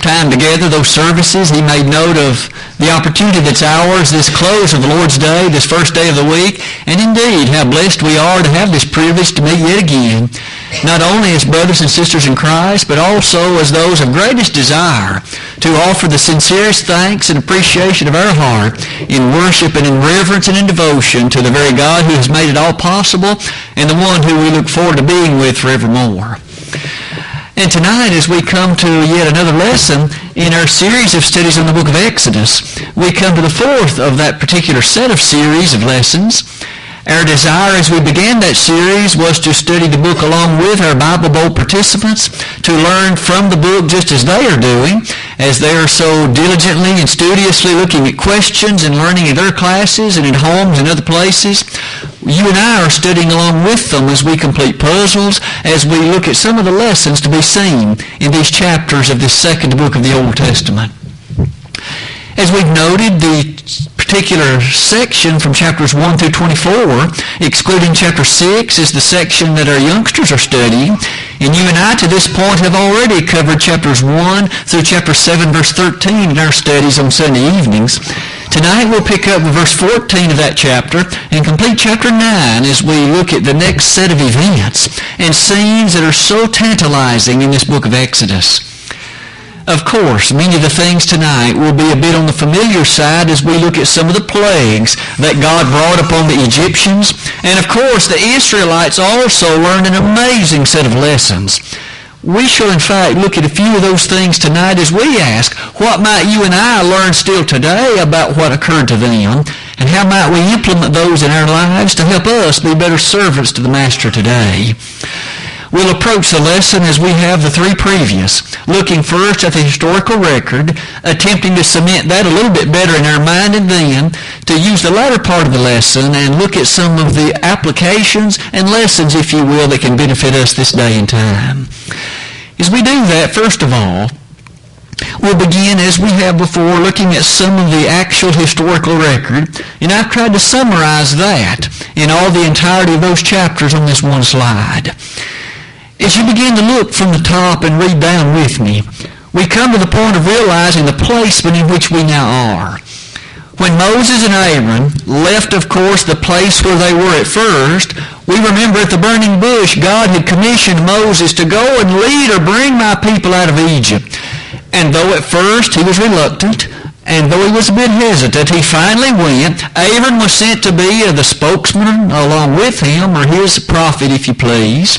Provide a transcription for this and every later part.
time together, those services. He made note of the opportunity that's ours, this close of the Lord's Day, this first day of the week. And indeed, how blessed we are to have this privilege to meet yet again, not only as brothers and sisters in Christ, but also as those of greatest desire to offer the sincerest thanks and appreciation of our heart in worship and in reverence and in devotion to the very God who has made it all possible and the one who we look forward to being with forevermore. And tonight, as we come to yet another lesson in our series of studies on the book of Exodus, we come to the fourth of that particular set of series of lessons. Our desire as we began that series was to study the book along with our Bible Bowl participants, to learn from the book just as they are doing, as they are so diligently and studiously looking at questions and learning in their classes and in homes and other places. You and I are studying along with them as we complete puzzles, as we look at some of the lessons to be seen in these chapters of this second book of the Old Testament. As we've noted, the particular section from chapters 1 through 24, excluding chapter 6, is the section that our youngsters are studying. And you and I, to this point, have already covered chapters 1 through chapter 7, verse 13 in our studies on Sunday evenings. Tonight we'll pick up verse 14 of that chapter and complete chapter 9 as we look at the next set of events and scenes that are so tantalizing in this book of Exodus. Of course, many of the things tonight will be a bit on the familiar side as we look at some of the plagues that God brought upon the Egyptians. And of course, the Israelites also learned an amazing set of lessons. We shall in fact look at a few of those things tonight as we ask, what might you and I learn still today about what occurred to them? And how might we implement those in our lives to help us be better servants to the Master today? We'll approach the lesson as we have the three previous, looking first at the historical record, attempting to cement that a little bit better in our mind, and then to use the latter part of the lesson and look at some of the applications and lessons, if you will, that can benefit us this day and time. As we do that, first of all, We'll begin as we have before looking at some of the actual historical record, and I've tried to summarize that in all the entirety of those chapters on this one slide. As you begin to look from the top and read down with me, we come to the point of realizing the placement in which we now are. When Moses and Aaron left, of course, the place where they were at first, we remember at the burning bush, God had commissioned Moses to go and lead or bring my people out of Egypt. And though at first he was reluctant, and though he was a bit hesitant, he finally went. Aaron was sent to be the spokesman along with him, or his prophet, if you please.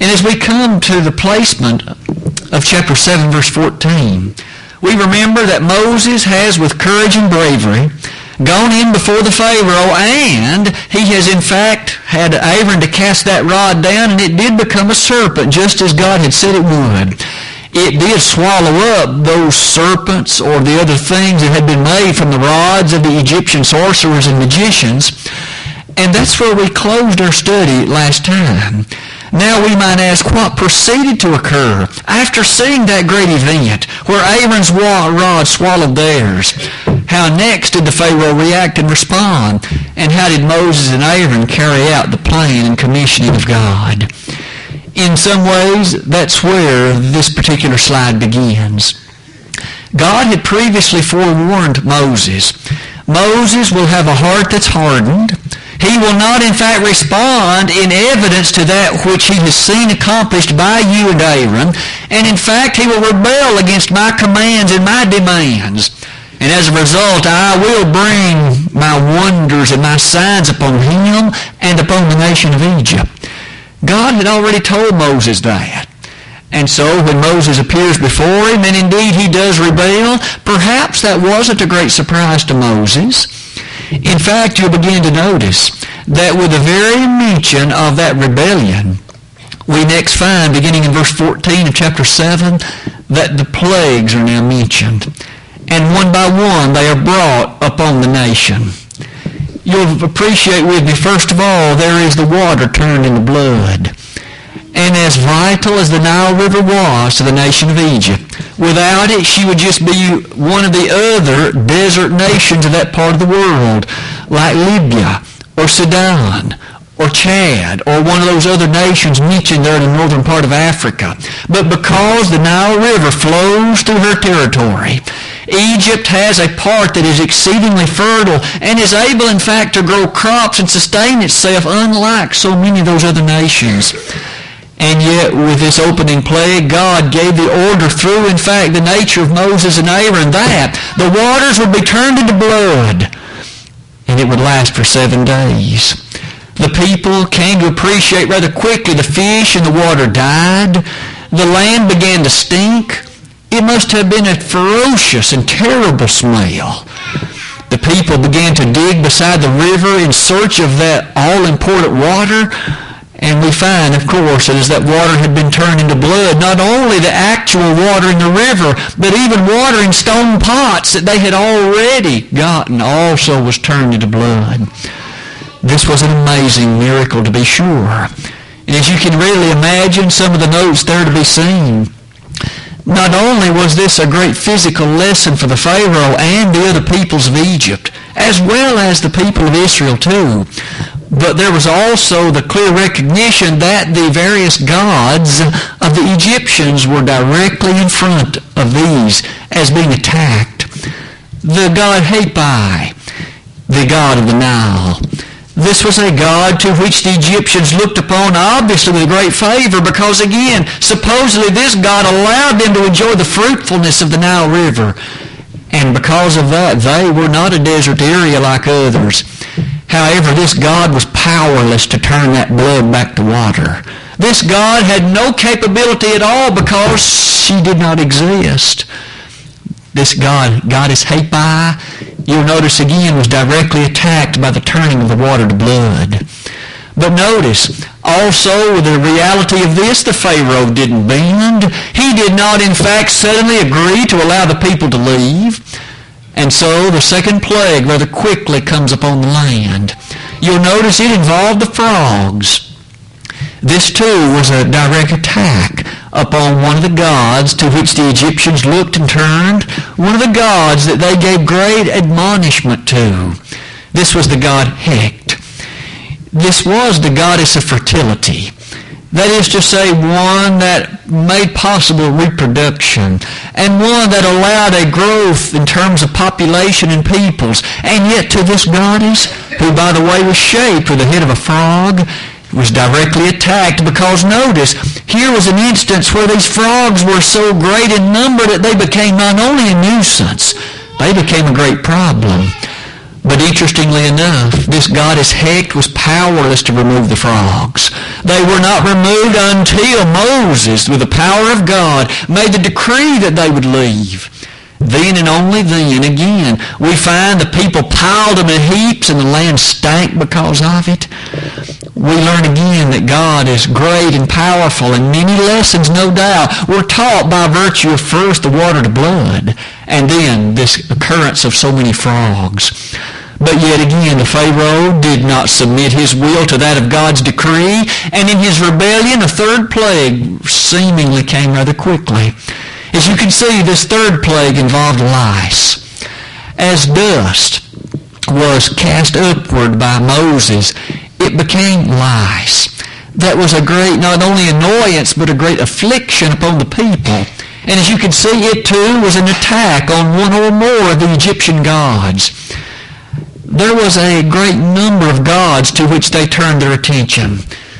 And as we come to the placement of chapter 7, verse 14, we remember that Moses has, with courage and bravery, gone in before the Pharaoh, and he has in fact had Aaron to cast that rod down, and it did become a serpent, just as God had said it would. It did swallow up those serpents or the other things that had been made from the rods of the Egyptian sorcerers and magicians. And that's where we closed our study last time. Now we might ask what proceeded to occur after seeing that great event where Aaron's rod swallowed theirs. How next did the Pharaoh react and respond? And how did Moses and Aaron carry out the plan and commissioning of God? In some ways, that's where this particular slide begins. God had previously forewarned Moses. Moses will have a heart that's hardened. He will not, in fact, respond in evidence to that which he has seen accomplished by you and Aaron. And in fact, he will rebel against my commands and my demands. And as a result, I will bring my wonders and my signs upon him and upon the nation of Egypt. God had already told Moses that. And so when Moses appears before him, and indeed he does rebel, perhaps that wasn't a great surprise to Moses. In fact, you'll begin to notice that with the very mention of that rebellion, we next find, beginning in verse 14 of chapter 7, that the plagues are now mentioned. And one by one they are brought upon the nation. You'll appreciate with me, first of all, there is the water turned into blood. And as vital as the Nile River was to the nation of Egypt, without it she would just be one of the other desert nations of that part of the world, like Libya or Sudan or Chad or one of those other nations mentioned there in the northern part of Africa. But because the Nile River flows through her territory, Egypt has a part that is exceedingly fertile and is able, in fact, to grow crops and sustain itself unlike so many of those other nations. And yet, with this opening plague, God gave the order through, in fact, the nature of Moses and Aaron that the waters would be turned into blood and it would last for seven days. The people came to appreciate rather quickly the fish and the water died. The land began to stink. It must have been a ferocious and terrible smell. The people began to dig beside the river in search of that all-important water. And we find, of course, that that water had been turned into blood, not only the actual water in the river, but even water in stone pots that they had already gotten also was turned into blood. This was an amazing miracle to be sure. And as you can really imagine, some of the notes there to be seen. Not only was this a great physical lesson for the Pharaoh and the other peoples of Egypt, as well as the people of Israel too, but there was also the clear recognition that the various gods of the Egyptians were directly in front of these as being attacked. The god Hapi, the god of the Nile, this was a god to which the Egyptians looked upon obviously with great favor because again, supposedly this god allowed them to enjoy the fruitfulness of the Nile River. And because of that, they were not a desert area like others. However, this God was powerless to turn that blood back to water. This God had no capability at all because she did not exist. This God, Goddess Hapi, you'll notice again, was directly attacked by the turning of the water to blood. But notice, also the reality of this, the Pharaoh didn't bend. He did not, in fact, suddenly agree to allow the people to leave. And so the second plague rather quickly comes upon the land. You'll notice it involved the frogs. This too was a direct attack upon one of the gods to which the Egyptians looked and turned, one of the gods that they gave great admonishment to. This was the god Heqet. This was the goddess of fertility. That is to say, one that made possible reproduction and one that allowed a growth in terms of population and peoples. And yet to this goddess, who by the way was shaped with the head of a frog, was directly attacked because notice, here was an instance where these frogs were so great in number that they became not only a nuisance, they became a great problem. But interestingly enough, this goddess Heqet was powerless to remove the frogs. They were not removed until Moses, with the power of God, made the decree that they would leave. Then and only then, again, we find the people piled them in heaps and the land stank because of it. We learn again that God is great and powerful and many lessons, no doubt, were taught by virtue of first the water to blood and then this occurrence of so many frogs. But yet again, the Pharaoh did not submit his will to that of God's decree, and in his rebellion, a third plague seemingly came rather quickly. As you can see, this third plague involved lice. As dust was cast upward by Moses, it became lice. That was a great, not only annoyance, but a great affliction upon the people. And as you can see, it too was an attack on one or more of the Egyptian gods. There was a great number of gods to which they turned their attention.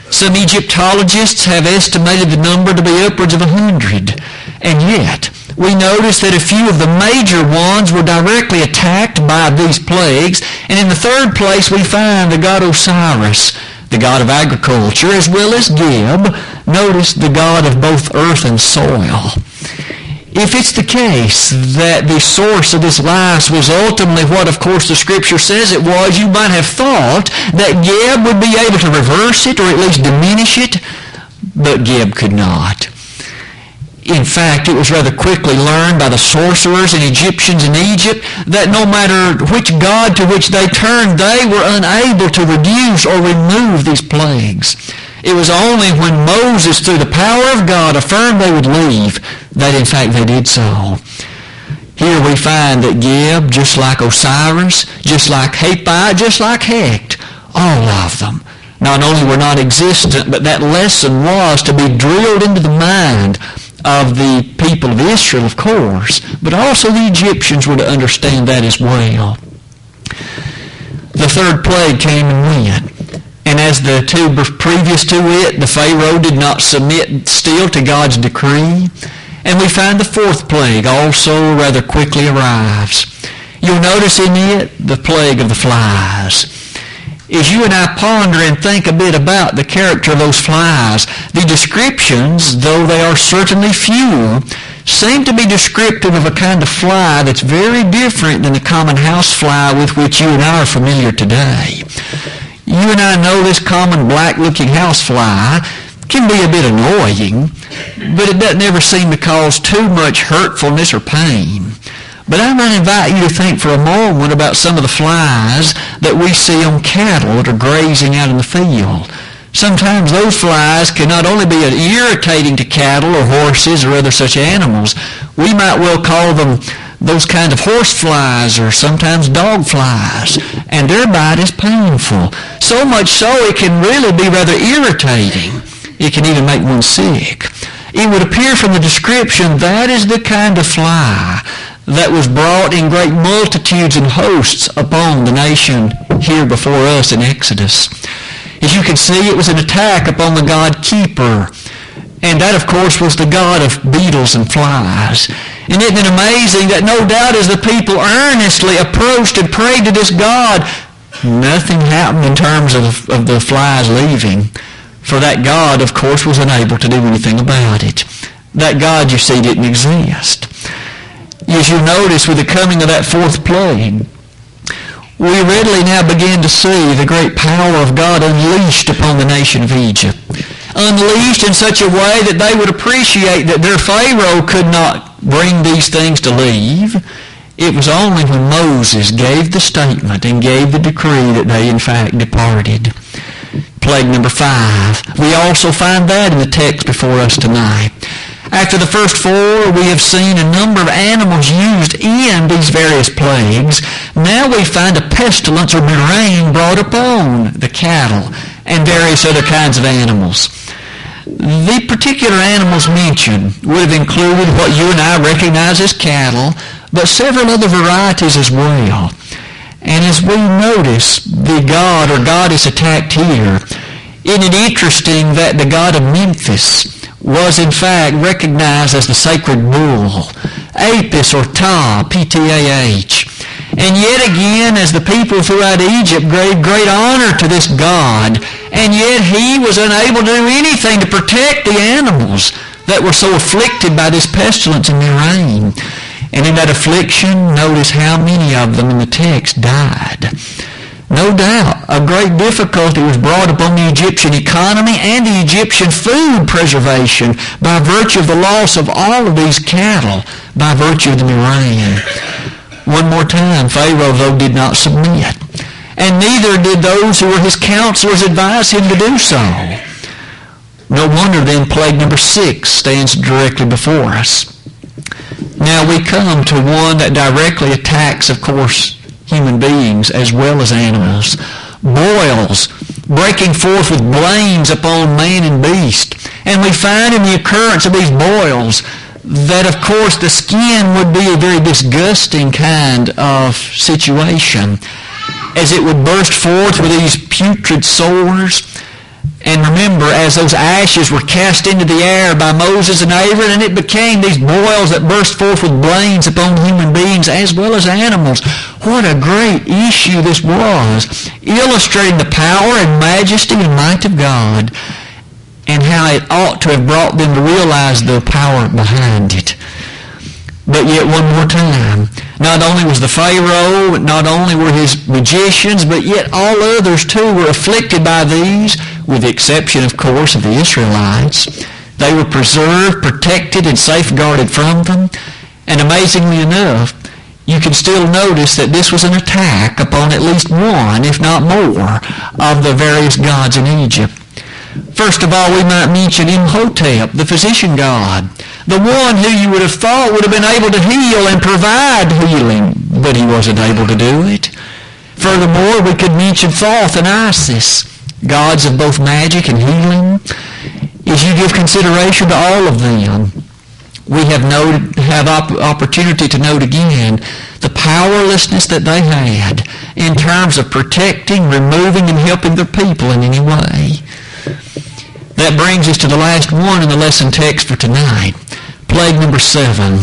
Some Egyptologists have estimated the number to be upwards of a hundred. And yet, we notice that a few of the major ones were directly attacked by these plagues. And in the third place, we find the god Osiris, the god of agriculture, as well as Geb, notice the god of both earth and soil. If it's the case that the source of this lice was ultimately what, of course, the Scripture says it was, you might have thought that Geb would be able to reverse it or at least diminish it, but Geb could not. In fact, it was rather quickly learned by the sorcerers and Egyptians in Egypt that no matter which god to which they turned, they were unable to reduce or remove these plagues. It was only when Moses, through the power of God, affirmed they would leave that in fact they did so. Here we find that Geb, just like Osiris, just like Hapi, just like Heqet, all of them, not only were non-existent, but that lesson was to be drilled into the mind of the people of Israel, of course, but also the Egyptians were to understand that as well. The third plague came and went. And as the two previous to it, the Pharaoh did not submit still to God's decree. And we find the fourth plague also rather quickly arrives. You'll notice in it the plague of the flies as you and I ponder and think a bit about the character of those flies, the descriptions, though they are certainly few, seem to be descriptive of a kind of fly that's very different than the common house fly with which you and I are familiar today. You and I know this common black-looking house fly can be a bit annoying, but it doesn't ever seem to cause too much hurtfulness or pain. But I might invite you to think for a moment about some of the flies that we see on cattle that are grazing out in the field. Sometimes those flies can not only be irritating to cattle or horses or other such animals, we might well call them those kind of horse flies or sometimes dog flies, and their bite is painful. So much so it can really be rather irritating. It can even make one sick. It would appear from the description that is the kind of fly that was brought in great multitudes and hosts upon the nation here before us in Exodus. As you can see, it was an attack upon the God Khepri. And that, of course, was the God of beetles and flies. And isn't it amazing that no doubt as the people earnestly approached and prayed to this God, nothing happened in terms of, of the flies leaving. For that God, of course, was unable to do anything about it. That God, you see, didn't exist as you notice with the coming of that fourth plague, we readily now begin to see the great power of God unleashed upon the nation of Egypt. Unleashed in such a way that they would appreciate that their Pharaoh could not bring these things to leave. It was only when Moses gave the statement and gave the decree that they in fact departed. Plague number five. We also find that in the text before us tonight. After the first four, we have seen a number of animals used in these various plagues. Now we find a pestilence or murrain brought upon the cattle and various other kinds of animals. The particular animals mentioned would have included what you and I recognize as cattle, but several other varieties as well. And as we notice the god or goddess attacked here, isn't it interesting that the god of Memphis was in fact recognized as the sacred bull, Apis or Ptah, P-T-A-H. And yet again, as the people throughout Egypt gave great honor to this god, and yet he was unable to do anything to protect the animals that were so afflicted by this pestilence and murrain. And in that affliction, notice how many of them in the text died. No doubt, a great difficulty was brought upon the Egyptian economy and the Egyptian food preservation by virtue of the loss of all of these cattle, by virtue of the murrain. One more time, Pharaoh, though, did not submit. And neither did those who were his counselors advise him to do so. No wonder then plague number six stands directly before us. Now we come to one that directly attacks, of course, human beings as well as animals. Boils breaking forth with blains upon man and beast. And we find in the occurrence of these boils that of course the skin would be a very disgusting kind of situation as it would burst forth with these putrid sores and remember, as those ashes were cast into the air by Moses and Aaron, and it became these boils that burst forth with blains upon human beings as well as animals. What a great issue this was, illustrating the power and majesty and might of God, and how it ought to have brought them to realize the power behind it. But yet one more time, not only was the Pharaoh, not only were his magicians, but yet all others too were afflicted by these, with the exception, of course, of the Israelites. They were preserved, protected, and safeguarded from them. And amazingly enough, you can still notice that this was an attack upon at least one, if not more, of the various gods in Egypt. First of all, we might mention Imhotep, the physician god the one who you would have thought would have been able to heal and provide healing, but he wasn't able to do it. Furthermore, we could mention Thoth and Isis, gods of both magic and healing, as you give consideration to all of them, we have noted, have op- opportunity to note again the powerlessness that they had in terms of protecting, removing, and helping their people in any way. That brings us to the last one in the lesson text for tonight. Plague number seven.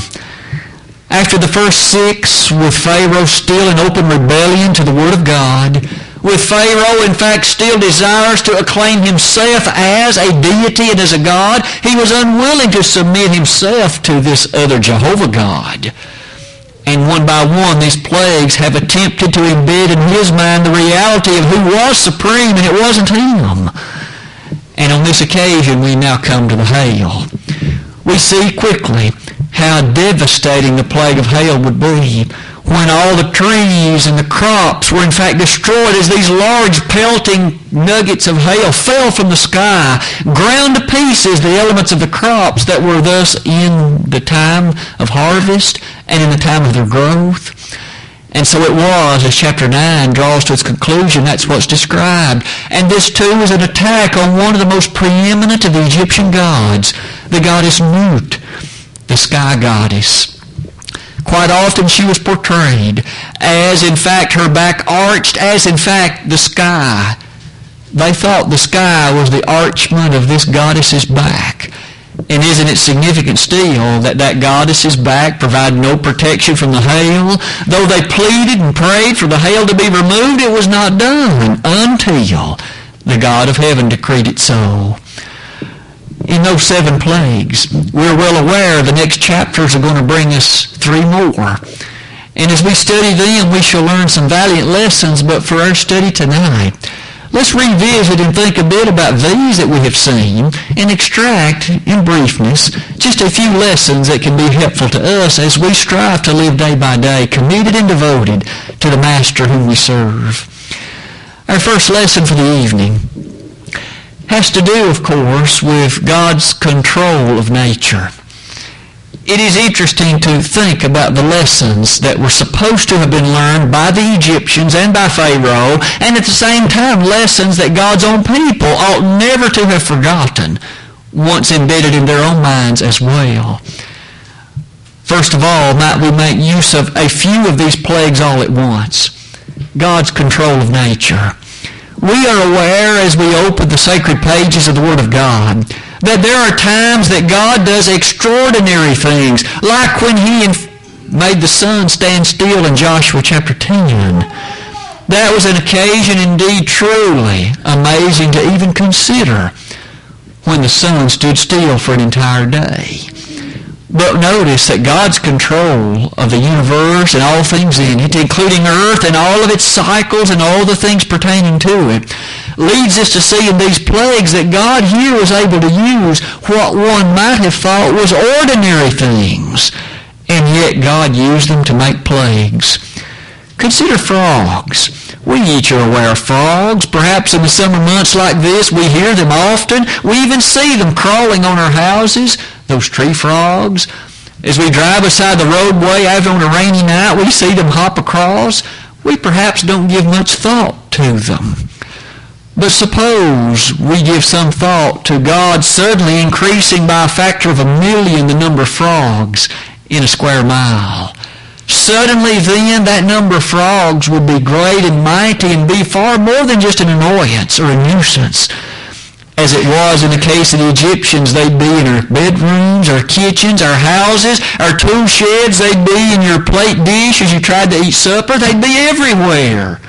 After the first six, with Pharaoh still in open rebellion to the Word of God, with Pharaoh, in fact, still desires to acclaim himself as a deity and as a God, he was unwilling to submit himself to this other Jehovah God. And one by one, these plagues have attempted to embed in his mind the reality of who was supreme, and it wasn't him. And on this occasion, we now come to the hail. We see quickly how devastating the plague of hail would be when all the trees and the crops were in fact destroyed as these large pelting nuggets of hail fell from the sky, ground to pieces the elements of the crops that were thus in the time of harvest and in the time of their growth. And so it was, as chapter 9 draws to its conclusion, that's what's described. And this too is an attack on one of the most preeminent of the Egyptian gods, the goddess Nut, the sky goddess. Quite often she was portrayed as in fact her back arched, as in fact the sky. They thought the sky was the archment of this goddess's back. And isn't it significant still that that goddess's back provided no protection from the hail? Though they pleaded and prayed for the hail to be removed, it was not done until the God of heaven decreed it so in those seven plagues. We're well aware the next chapters are going to bring us three more. And as we study them, we shall learn some valiant lessons, but for our study tonight, let's revisit and think a bit about these that we have seen and extract, in briefness, just a few lessons that can be helpful to us as we strive to live day by day, committed and devoted to the Master whom we serve. Our first lesson for the evening has to do, of course, with God's control of nature. It is interesting to think about the lessons that were supposed to have been learned by the Egyptians and by Pharaoh, and at the same time lessons that God's own people ought never to have forgotten, once embedded in their own minds as well. First of all, might we make use of a few of these plagues all at once. God's control of nature we are aware as we open the sacred pages of the Word of God that there are times that God does extraordinary things, like when he made the sun stand still in Joshua chapter 10. That was an occasion indeed truly amazing to even consider when the sun stood still for an entire day. But notice that God's control of the universe and all things in it, including earth and all of its cycles and all the things pertaining to it, leads us to see in these plagues that God here was able to use what one might have thought was ordinary things. And yet God used them to make plagues. Consider frogs. We each are aware of frogs. Perhaps in the summer months like this, we hear them often. We even see them crawling on our houses those tree frogs. As we drive beside the roadway out on a rainy night, we see them hop across. We perhaps don't give much thought to them. But suppose we give some thought to God suddenly increasing by a factor of a million the number of frogs in a square mile. Suddenly then that number of frogs would be great and mighty and be far more than just an annoyance or a nuisance as it was in the case of the Egyptians. They'd be in our bedrooms, our kitchens, our houses, our tool sheds. They'd be in your plate dish as you tried to eat supper. They'd be everywhere.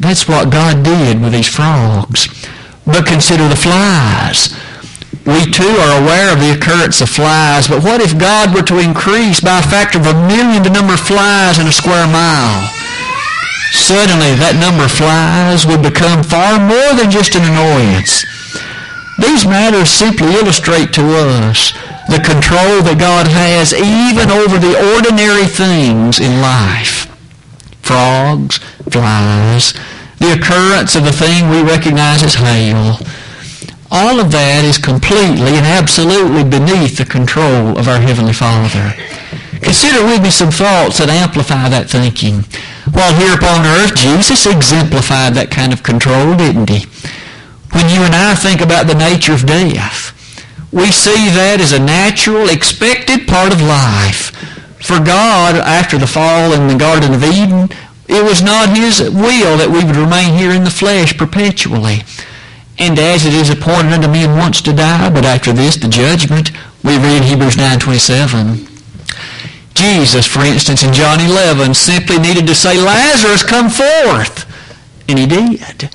That's what God did with these frogs. But consider the flies. We too are aware of the occurrence of flies, but what if God were to increase by a factor of a million the number of flies in a square mile? Suddenly that number of flies would become far more than just an annoyance. These matters simply illustrate to us the control that God has even over the ordinary things in life. Frogs, flies, the occurrence of the thing we recognize as hail. All of that is completely and absolutely beneath the control of our Heavenly Father. Consider with me some thoughts that amplify that thinking. While here upon earth, Jesus exemplified that kind of control, didn't he? When you and I think about the nature of death, we see that as a natural, expected part of life. For God, after the fall in the Garden of Eden, it was not His will that we would remain here in the flesh perpetually. And as it is appointed unto men once to die, but after this the judgment, we read Hebrews 9.27. Jesus, for instance, in John 11, simply needed to say, Lazarus, come forth. And he did.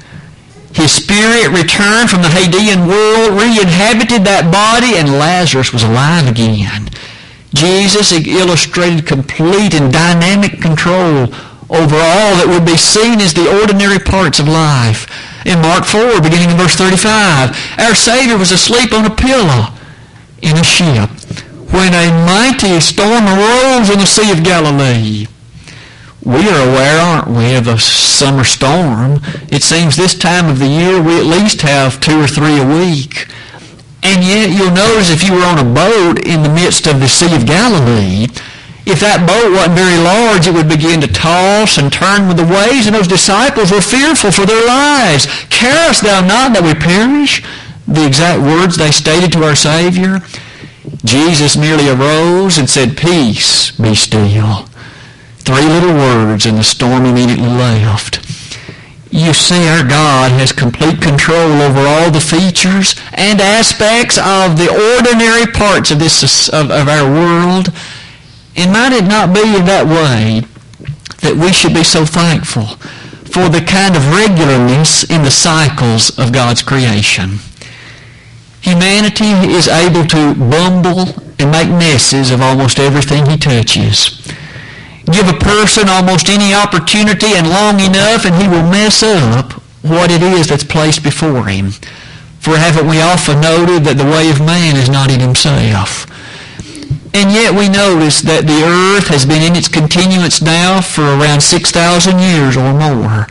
His spirit returned from the Hadean world, re-inhabited that body, and Lazarus was alive again. Jesus illustrated complete and dynamic control over all that would be seen as the ordinary parts of life. In Mark 4, beginning in verse 35, our Savior was asleep on a pillow in a ship when a mighty storm arose in the Sea of Galilee. We are aware, aren't we, of a summer storm. It seems this time of the year we at least have two or three a week. And yet you'll notice if you were on a boat in the midst of the Sea of Galilee, if that boat wasn't very large, it would begin to toss and turn with the waves, and those disciples were fearful for their lives. Carest thou not that we perish? The exact words they stated to our Savior. Jesus merely arose and said, Peace, be still. Three little words and the storm immediately left. You see, our God has complete control over all the features and aspects of the ordinary parts of, this, of, of our world. And might it not be in that way that we should be so thankful for the kind of regularness in the cycles of God's creation? Humanity is able to bumble and make messes of almost everything he touches. Give a person almost any opportunity and long enough and he will mess up what it is that's placed before him. For haven't we often noted that the way of man is not in himself? And yet we notice that the earth has been in its continuance now for around 6,000 years or more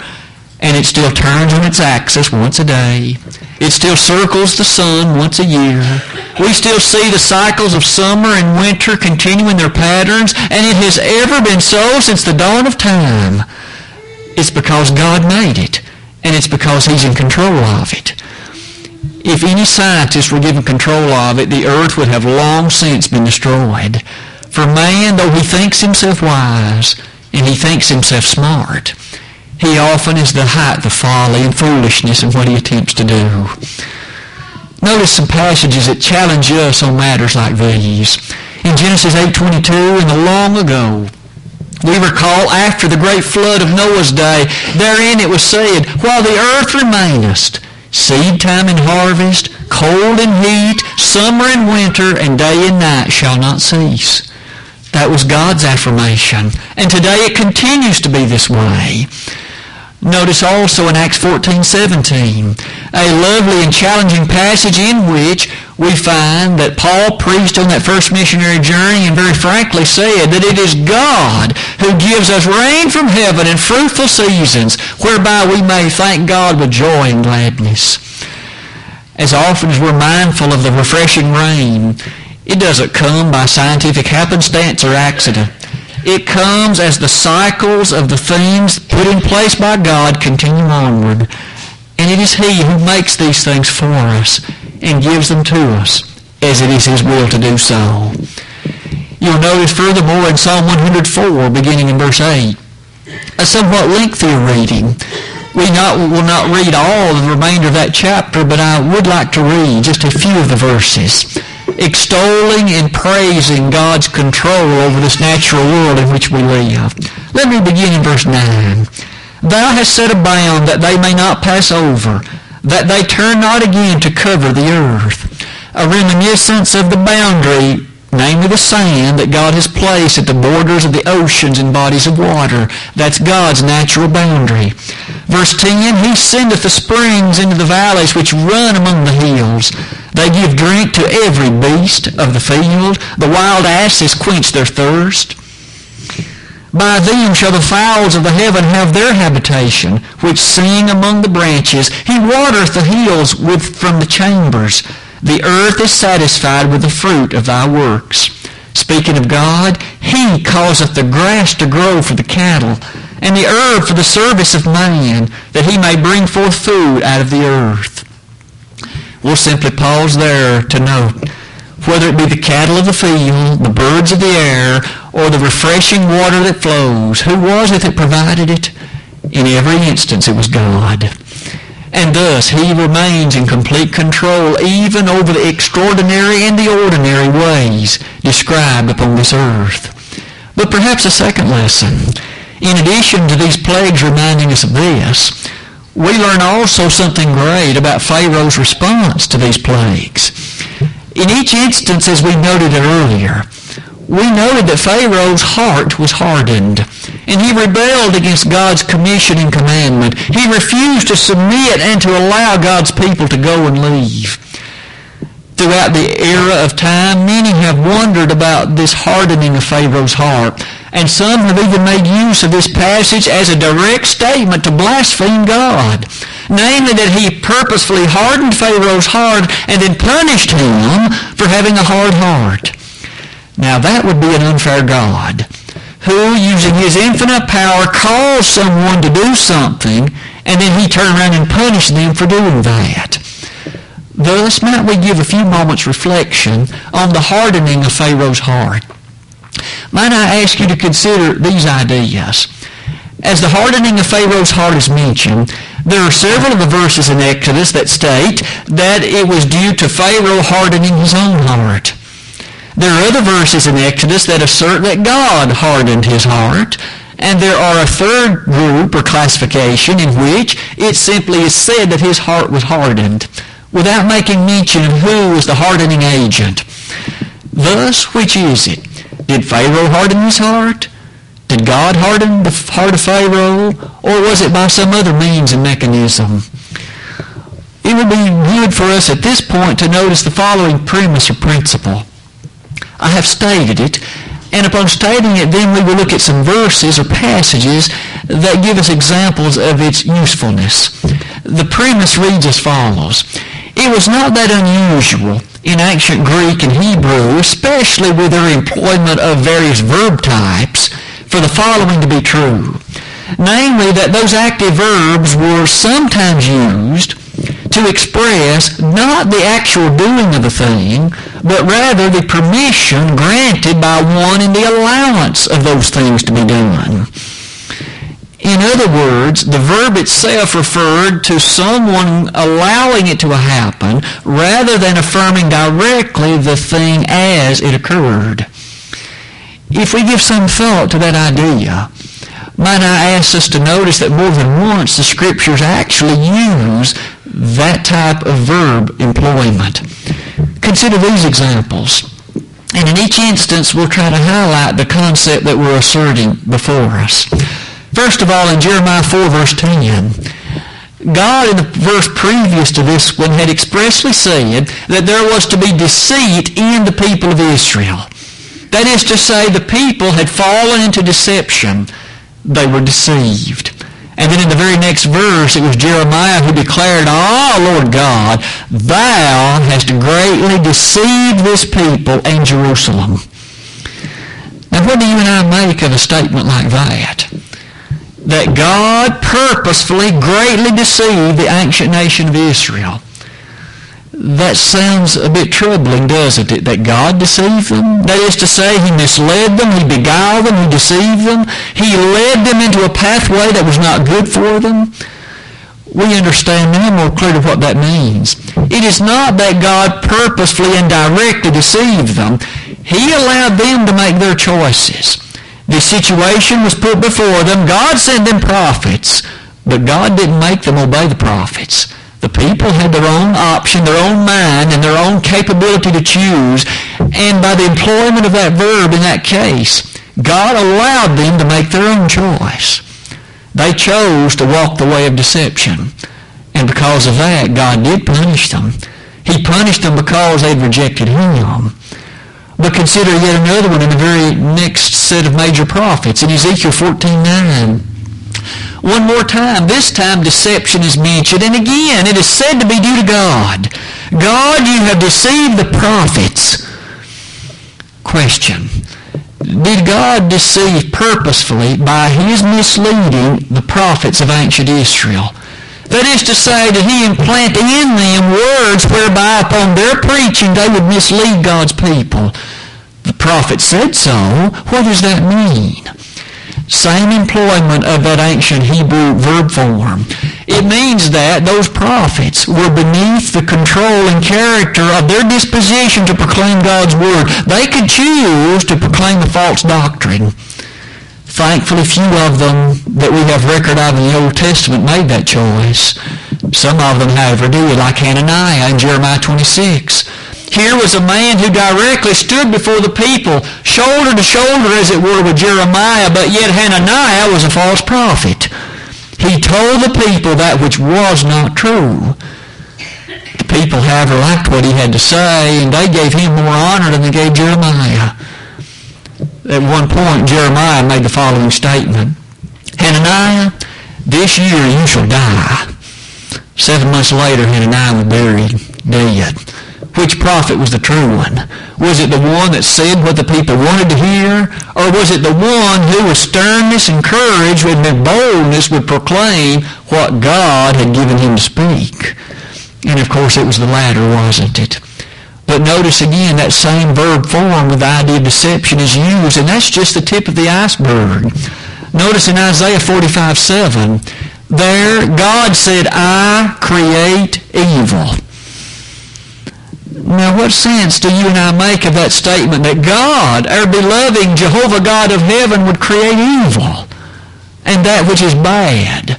and it still turns on its axis once a day. It still circles the sun once a year. We still see the cycles of summer and winter continuing their patterns, and it has ever been so since the dawn of time. It's because God made it, and it's because he's in control of it. If any scientists were given control of it, the earth would have long since been destroyed. For man, though he thinks himself wise, and he thinks himself smart, he often is the height of folly and foolishness in what he attempts to do. Notice some passages that challenge us on matters like these. In Genesis 8.22, in the long ago, we recall after the great flood of Noah's day, therein it was said, While the earth remaineth, seed time and harvest, cold and heat, summer and winter, and day and night shall not cease. That was God's affirmation. And today it continues to be this way. Notice also in Acts 14:17, a lovely and challenging passage in which we find that Paul preached on that first missionary journey and very frankly said that it is God who gives us rain from heaven and fruitful seasons whereby we may thank God with joy and gladness. As often as we're mindful of the refreshing rain, it doesn't come by scientific happenstance or accident. It comes as the cycles of the things put in place by God continue onward. And it is He who makes these things for us and gives them to us as it is His will to do so. You'll notice furthermore in Psalm 104, beginning in verse 8, a somewhat lengthier reading. We not, will not read all the remainder of that chapter, but I would like to read just a few of the verses extolling and praising God's control over this natural world in which we live. Let me begin in verse 9. Thou hast set a bound that they may not pass over, that they turn not again to cover the earth. A reminiscence of the boundary, namely the sand that God has placed at the borders of the oceans and bodies of water. That's God's natural boundary. Verse 10, He sendeth the springs into the valleys which run among the hills. They give drink to every beast of the field. The wild asses quench their thirst. By them shall the fowls of the heaven have their habitation, which sing among the branches. He watereth the hills with, from the chambers. The earth is satisfied with the fruit of thy works. Speaking of God, he causeth the grass to grow for the cattle, and the herb for the service of man, that he may bring forth food out of the earth. We'll simply pause there to note whether it be the cattle of the field, the birds of the air, or the refreshing water that flows, who was it that provided it? In every instance it was God. And thus he remains in complete control even over the extraordinary and the ordinary ways described upon this earth. But perhaps a second lesson. In addition to these plagues reminding us of this, we learn also something great about Pharaoh's response to these plagues. In each instance, as we noted earlier, we noted that Pharaoh's heart was hardened, and he rebelled against God's commission and commandment. He refused to submit and to allow God's people to go and leave. Throughout the era of time, many have wondered about this hardening of Pharaoh's heart, and some have even made use of this passage as a direct statement to blaspheme God. Namely, that he purposefully hardened Pharaoh's heart and then punished him for having a hard heart. Now that would be an unfair God who, using his infinite power, calls someone to do something and then he turn around and punish them for doing that. Thus might we give a few moments reflection on the hardening of Pharaoh's heart. Might I ask you to consider these ideas? As the hardening of Pharaoh's heart is mentioned, there are several of the verses in Exodus that state that it was due to Pharaoh hardening his own heart. There are other verses in Exodus that assert that God hardened his heart. And there are a third group or classification in which it simply is said that his heart was hardened without making mention of who was the hardening agent. Thus, which is it? Did Pharaoh harden his heart? Did God harden the heart of Pharaoh? Or was it by some other means and mechanism? It would be good for us at this point to notice the following premise or principle. I have stated it, and upon stating it, then we will look at some verses or passages that give us examples of its usefulness. The premise reads as follows. It was not that unusual in ancient Greek and Hebrew, especially with their employment of various verb types, for the following to be true. Namely, that those active verbs were sometimes used to express not the actual doing of the thing, but rather the permission granted by one in the allowance of those things to be done. In other words, the verb itself referred to someone allowing it to happen rather than affirming directly the thing as it occurred. If we give some thought to that idea, might I ask us to notice that more than once the scriptures actually use that type of verb employment. Consider these examples. And in each instance, we'll try to highlight the concept that we're asserting before us. First of all, in Jeremiah 4, verse 10, God, in the verse previous to this one, had expressly said that there was to be deceit in the people of Israel. That is to say, the people had fallen into deception. They were deceived. And then in the very next verse, it was Jeremiah who declared, Ah, Lord God, thou hast greatly deceived this people and Jerusalem. Now, what do you and I make of a statement like that? That God purposefully greatly deceived the ancient nation of Israel. That sounds a bit troubling, doesn't it? That God deceived them? That is to say, He misled them, He beguiled them, He deceived them. He led them into a pathway that was not good for them. We understand now more clearly what that means. It is not that God purposefully and directly deceived them. He allowed them to make their choices. The situation was put before them. God sent them prophets, but God didn't make them obey the prophets. The people had their own option, their own mind, and their own capability to choose. And by the employment of that verb in that case, God allowed them to make their own choice. They chose to walk the way of deception. And because of that, God did punish them. He punished them because they'd rejected Him. But consider yet another one in the very next set of major prophets in Ezekiel 14.9. One more time, this time deception is mentioned, and again it is said to be due to God. God, you have deceived the prophets. Question. Did God deceive purposefully by his misleading the prophets of ancient Israel? That is to say that he implanted in them words whereby upon their preaching they would mislead God's people. The prophet said so. What does that mean? Same employment of that ancient Hebrew verb form. It means that those prophets were beneath the control and character of their disposition to proclaim God's word. They could choose to proclaim a false doctrine. Thankfully, few of them that we have record of in the Old Testament made that choice. Some of them, however, did, like Hananiah in Jeremiah 26. Here was a man who directly stood before the people, shoulder to shoulder, as it were, with Jeremiah, but yet Hananiah was a false prophet. He told the people that which was not true. The people, however, liked what he had to say, and they gave him more honor than they gave Jeremiah. At one point, Jeremiah made the following statement. Hananiah, this year you shall die. Seven months later, Hananiah was buried dead. Which prophet was the true one? Was it the one that said what the people wanted to hear? Or was it the one who with sternness and courage and boldness would proclaim what God had given him to speak? And of course it was the latter, wasn't it? But notice again that same verb form with the idea of deception is used, and that's just the tip of the iceberg. Notice in Isaiah 45, 7, there God said, I create evil. Now, what sense do you and I make of that statement that God, our beloved Jehovah God of heaven, would create evil and that which is bad?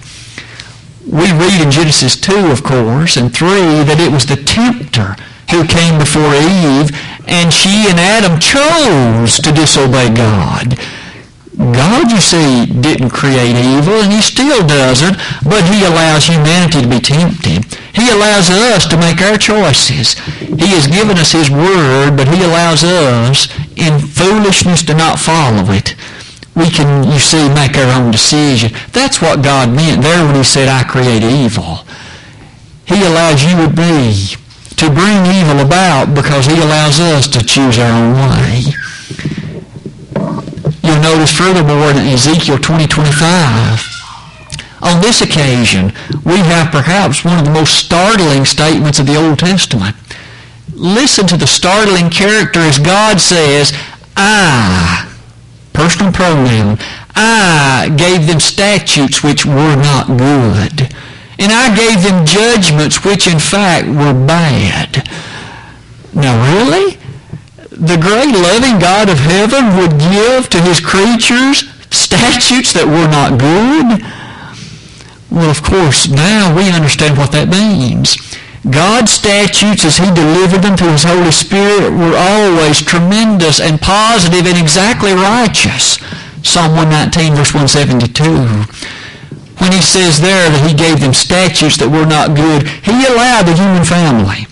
We read in Genesis 2, of course, and 3, that it was the tempter who came before Eve, and she and Adam chose to disobey God. God, you see, didn't create evil, and he still doesn't, but he allows humanity to be tempted. He allows us to make our choices. He has given us his word, but he allows us, in foolishness, to not follow it. We can, you see, make our own decision. That's what God meant there when he said, I create evil. He allows you to be, to bring evil about because he allows us to choose our own way. Notice furthermore in Ezekiel 20, 25, on this occasion, we have perhaps one of the most startling statements of the Old Testament. Listen to the startling character as God says, I, personal pronoun, I gave them statutes which were not good. And I gave them judgments which in fact were bad. Now really? The great loving God of heaven would give to his creatures statutes that were not good? Well, of course, now we understand what that means. God's statutes, as he delivered them through his Holy Spirit, were always tremendous and positive and exactly righteous. Psalm 119, verse 172 when he says there that he gave them statutes that were not good, he allowed the human family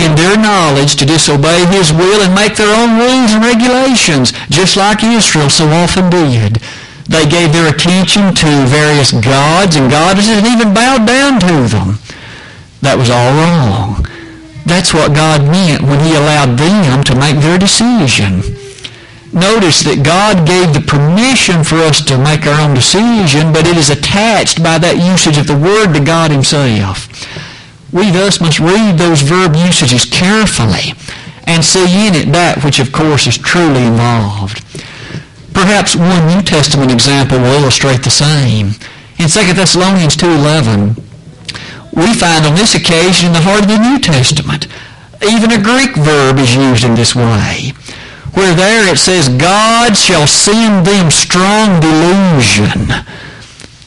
in their knowledge to disobey his will and make their own rules and regulations, just like Israel so often did. They gave their attention to various gods and goddesses and even bowed down to them. That was all wrong. That's what God meant when he allowed them to make their decision. Notice that God gave the permission for us to make our own decision, but it is attached by that usage of the word to God himself. We thus must read those verb usages carefully and see in it that which of course is truly involved. Perhaps one New Testament example will illustrate the same. In 2 Thessalonians 2.11, we find on this occasion in the heart of the New Testament, even a Greek verb is used in this way, where there it says, God shall send them strong delusion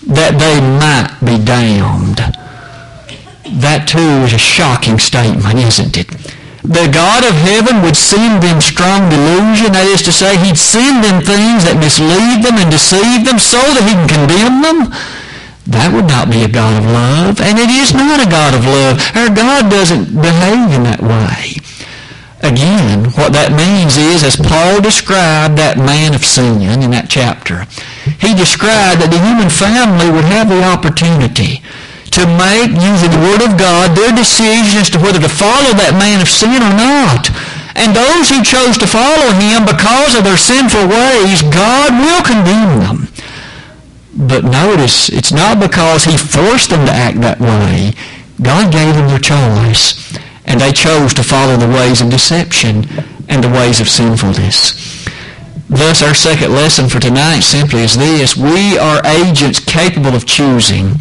that they might be damned. That too is a shocking statement, isn't it? The God of heaven would send them strong delusion. That is to say, he'd send them things that mislead them and deceive them so that he can condemn them. That would not be a God of love, and it is not a God of love. Our God doesn't behave in that way. Again, what that means is, as Paul described that man of sin in that chapter, he described that the human family would have the opportunity to make, using the Word of God, their decision as to whether to follow that man of sin or not. And those who chose to follow him because of their sinful ways, God will condemn them. But notice, it's not because he forced them to act that way. God gave them their choice, and they chose to follow the ways of deception and the ways of sinfulness. Thus, our second lesson for tonight simply is this. We are agents capable of choosing.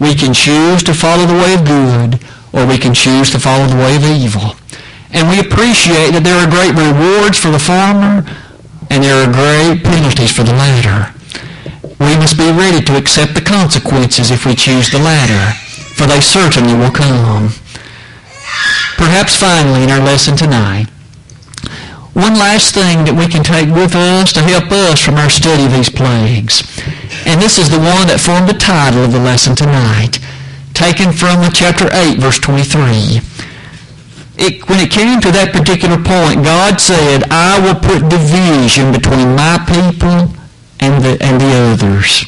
We can choose to follow the way of good, or we can choose to follow the way of evil. And we appreciate that there are great rewards for the former, and there are great penalties for the latter. We must be ready to accept the consequences if we choose the latter, for they certainly will come. Perhaps finally in our lesson tonight, one last thing that we can take with us to help us from our study of these plagues. And this is the one that formed the title of the lesson tonight, taken from chapter 8, verse 23. It, when it came to that particular point, God said, I will put division between my people and the, and the others.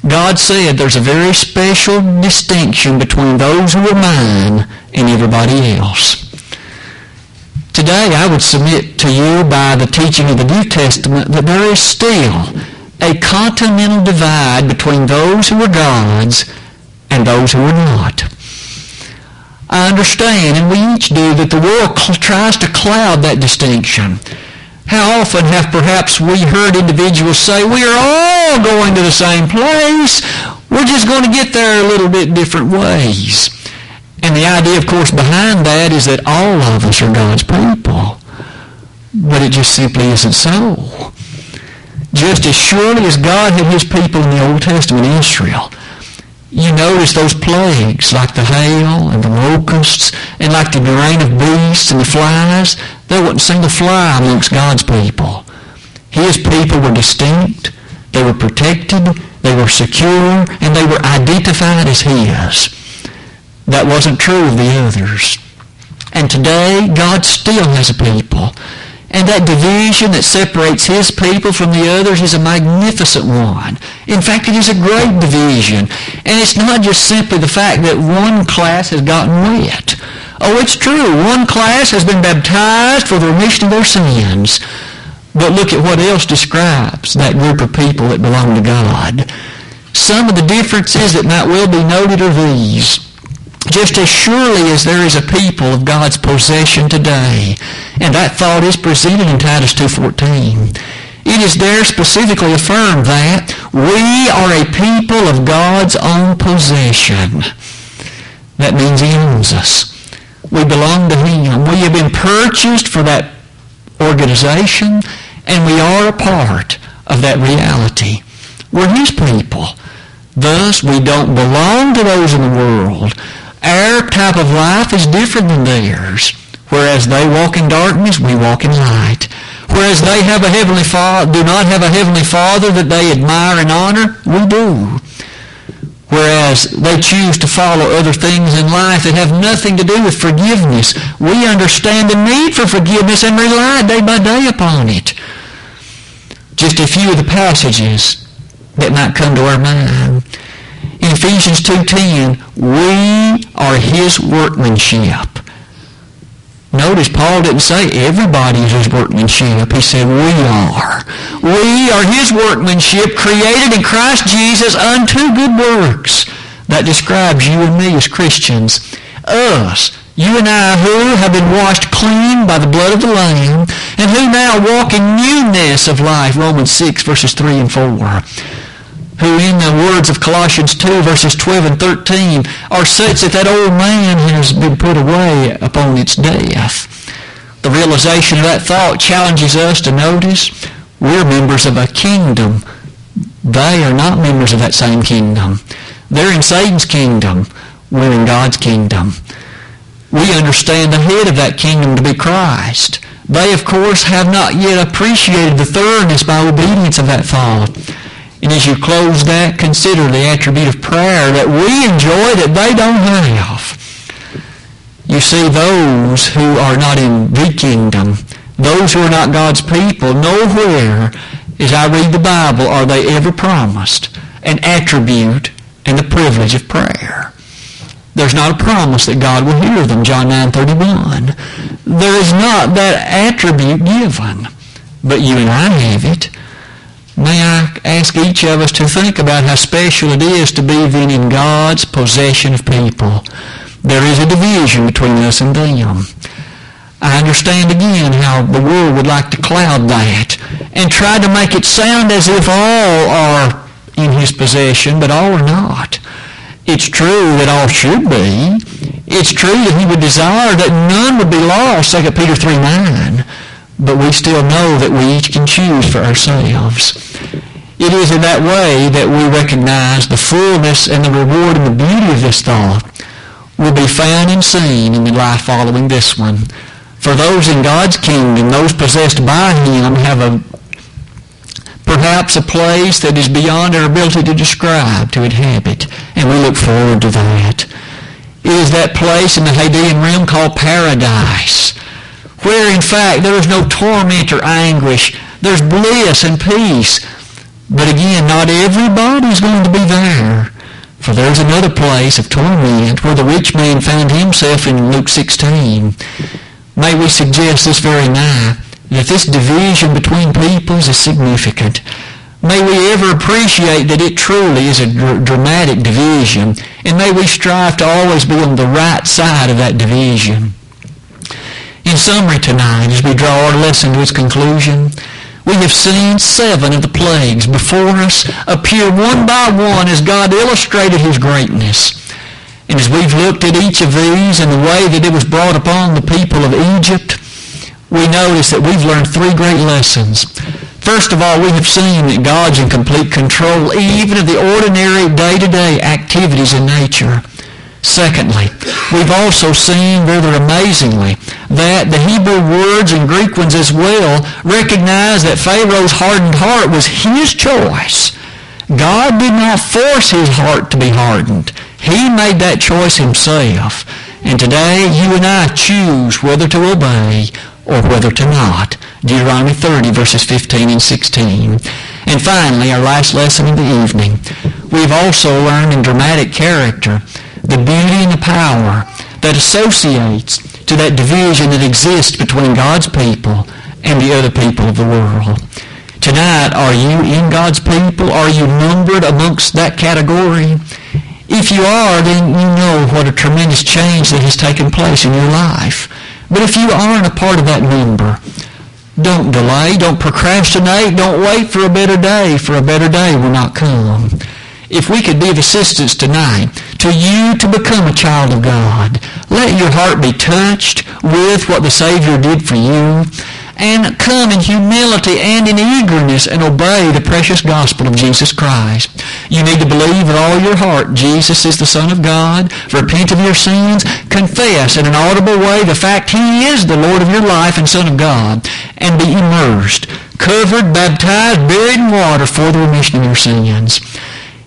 God said there's a very special distinction between those who are mine and everybody else. Today I would submit to you by the teaching of the New Testament that there is still a continental divide between those who are God's and those who are not. I understand, and we each do, that the world tries to cloud that distinction. How often have perhaps we heard individuals say, we are all going to the same place. We're just going to get there a little bit different ways. And the idea, of course, behind that is that all of us are God's people. But it just simply isn't so. Just as surely as God had his people in the Old Testament, Israel, you notice those plagues like the hail and the locusts and like the rain of beasts and the flies. There wasn't a single fly amongst God's people. His people were distinct. They were protected. They were secure. And they were identified as His. That wasn't true of the others. And today, God still has a people and that division that separates his people from the others is a magnificent one. In fact, it is a great division. And it's not just simply the fact that one class has gotten wet. Oh, it's true. One class has been baptized for the remission of their sins. But look at what else describes that group of people that belong to God. Some of the differences that might well be noted are these just as surely as there is a people of God's possession today. And that thought is presented in Titus 2.14. It is there specifically affirmed that we are a people of God's own possession. That means he owns us. We belong to him. We have been purchased for that organization, and we are a part of that reality. We're his people. Thus, we don't belong to those in the world. Our type of life is different than theirs. Whereas they walk in darkness, we walk in light. Whereas they have a heavenly father, do not have a heavenly father that they admire and honor, we do. Whereas they choose to follow other things in life that have nothing to do with forgiveness. We understand the need for forgiveness and rely day by day upon it. Just a few of the passages that might come to our mind. Ephesians 2.10, we are his workmanship. Notice Paul didn't say everybody is his workmanship. He said we are. We are his workmanship created in Christ Jesus unto good works. That describes you and me as Christians. Us, you and I who have been washed clean by the blood of the Lamb and who now walk in newness of life. Romans 6 verses 3 and 4 who in the words of Colossians 2 verses 12 and 13 are such that that old man has been put away upon its death. The realization of that thought challenges us to notice we're members of a kingdom. They are not members of that same kingdom. They're in Satan's kingdom. We're in God's kingdom. We understand the head of that kingdom to be Christ. They, of course, have not yet appreciated the thoroughness by obedience of that thought. And as you close that, consider the attribute of prayer that we enjoy that they don't have. You see, those who are not in the kingdom, those who are not God's people, nowhere, as I read the Bible, are they ever promised an attribute and the privilege of prayer. There's not a promise that God will hear them, John 9.31. There is not that attribute given. But you and I have it. May I ask each of us to think about how special it is to be then in God's possession of people. There is a division between us and them. I understand again how the world would like to cloud that and try to make it sound as if all are in his possession, but all are not. It's true that all should be. It's true that he would desire that none would be lost, 2 Peter 3, 9. But we still know that we each can choose for ourselves. It is in that way that we recognize the fullness and the reward and the beauty of this thought will be found and seen in the life following this one. For those in God's kingdom, those possessed by him, have a perhaps a place that is beyond our ability to describe, to inhabit, and we look forward to that. It is that place in the Hadean realm called paradise, where in fact there is no torment or anguish. There's bliss and peace. But again, not everybody's going to be there. For there's another place of torment where the rich man found himself in Luke 16. May we suggest this very night that this division between peoples is significant. May we ever appreciate that it truly is a dr- dramatic division, and may we strive to always be on the right side of that division. In summary tonight, as we draw our lesson to its conclusion, we have seen seven of the plagues before us appear one by one as God illustrated his greatness. And as we've looked at each of these and the way that it was brought upon the people of Egypt, we notice that we've learned three great lessons. First of all, we have seen that God's in complete control even of the ordinary day-to-day activities in nature. Secondly, we've also seen rather amazingly that the Hebrew words and Greek ones as well recognize that Pharaoh's hardened heart was his choice. God did not force his heart to be hardened. He made that choice himself. And today you and I choose whether to obey or whether to not. Deuteronomy 30, verses 15 and 16. And finally, our last lesson of the evening. We've also learned in dramatic character the beauty and the power that associates to that division that exists between God's people and the other people of the world. Tonight, are you in God's people? Are you numbered amongst that category? If you are, then you know what a tremendous change that has taken place in your life. But if you aren't a part of that number, don't delay, don't procrastinate, don't wait for a better day, for a better day will not come. If we could be of assistance tonight to you to become a child of God, let your heart be touched with what the Savior did for you and come in humility and in eagerness and obey the precious gospel of Jesus Christ. You need to believe with all your heart Jesus is the Son of God, repent of your sins, confess in an audible way the fact He is the Lord of your life and Son of God, and be immersed, covered, baptized, buried in water for the remission of your sins.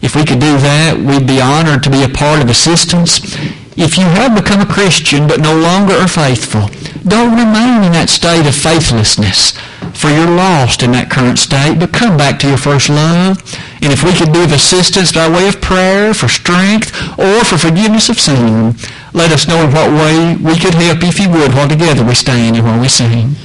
If we could do that, we'd be honored to be a part of assistance if you have become a Christian but no longer are faithful, don't remain in that state of faithlessness, for you're lost in that current state, but come back to your first love. And if we could be of assistance by way of prayer, for strength, or for forgiveness of sin, let us know in what way we could help if you would while together we stand and while we sing.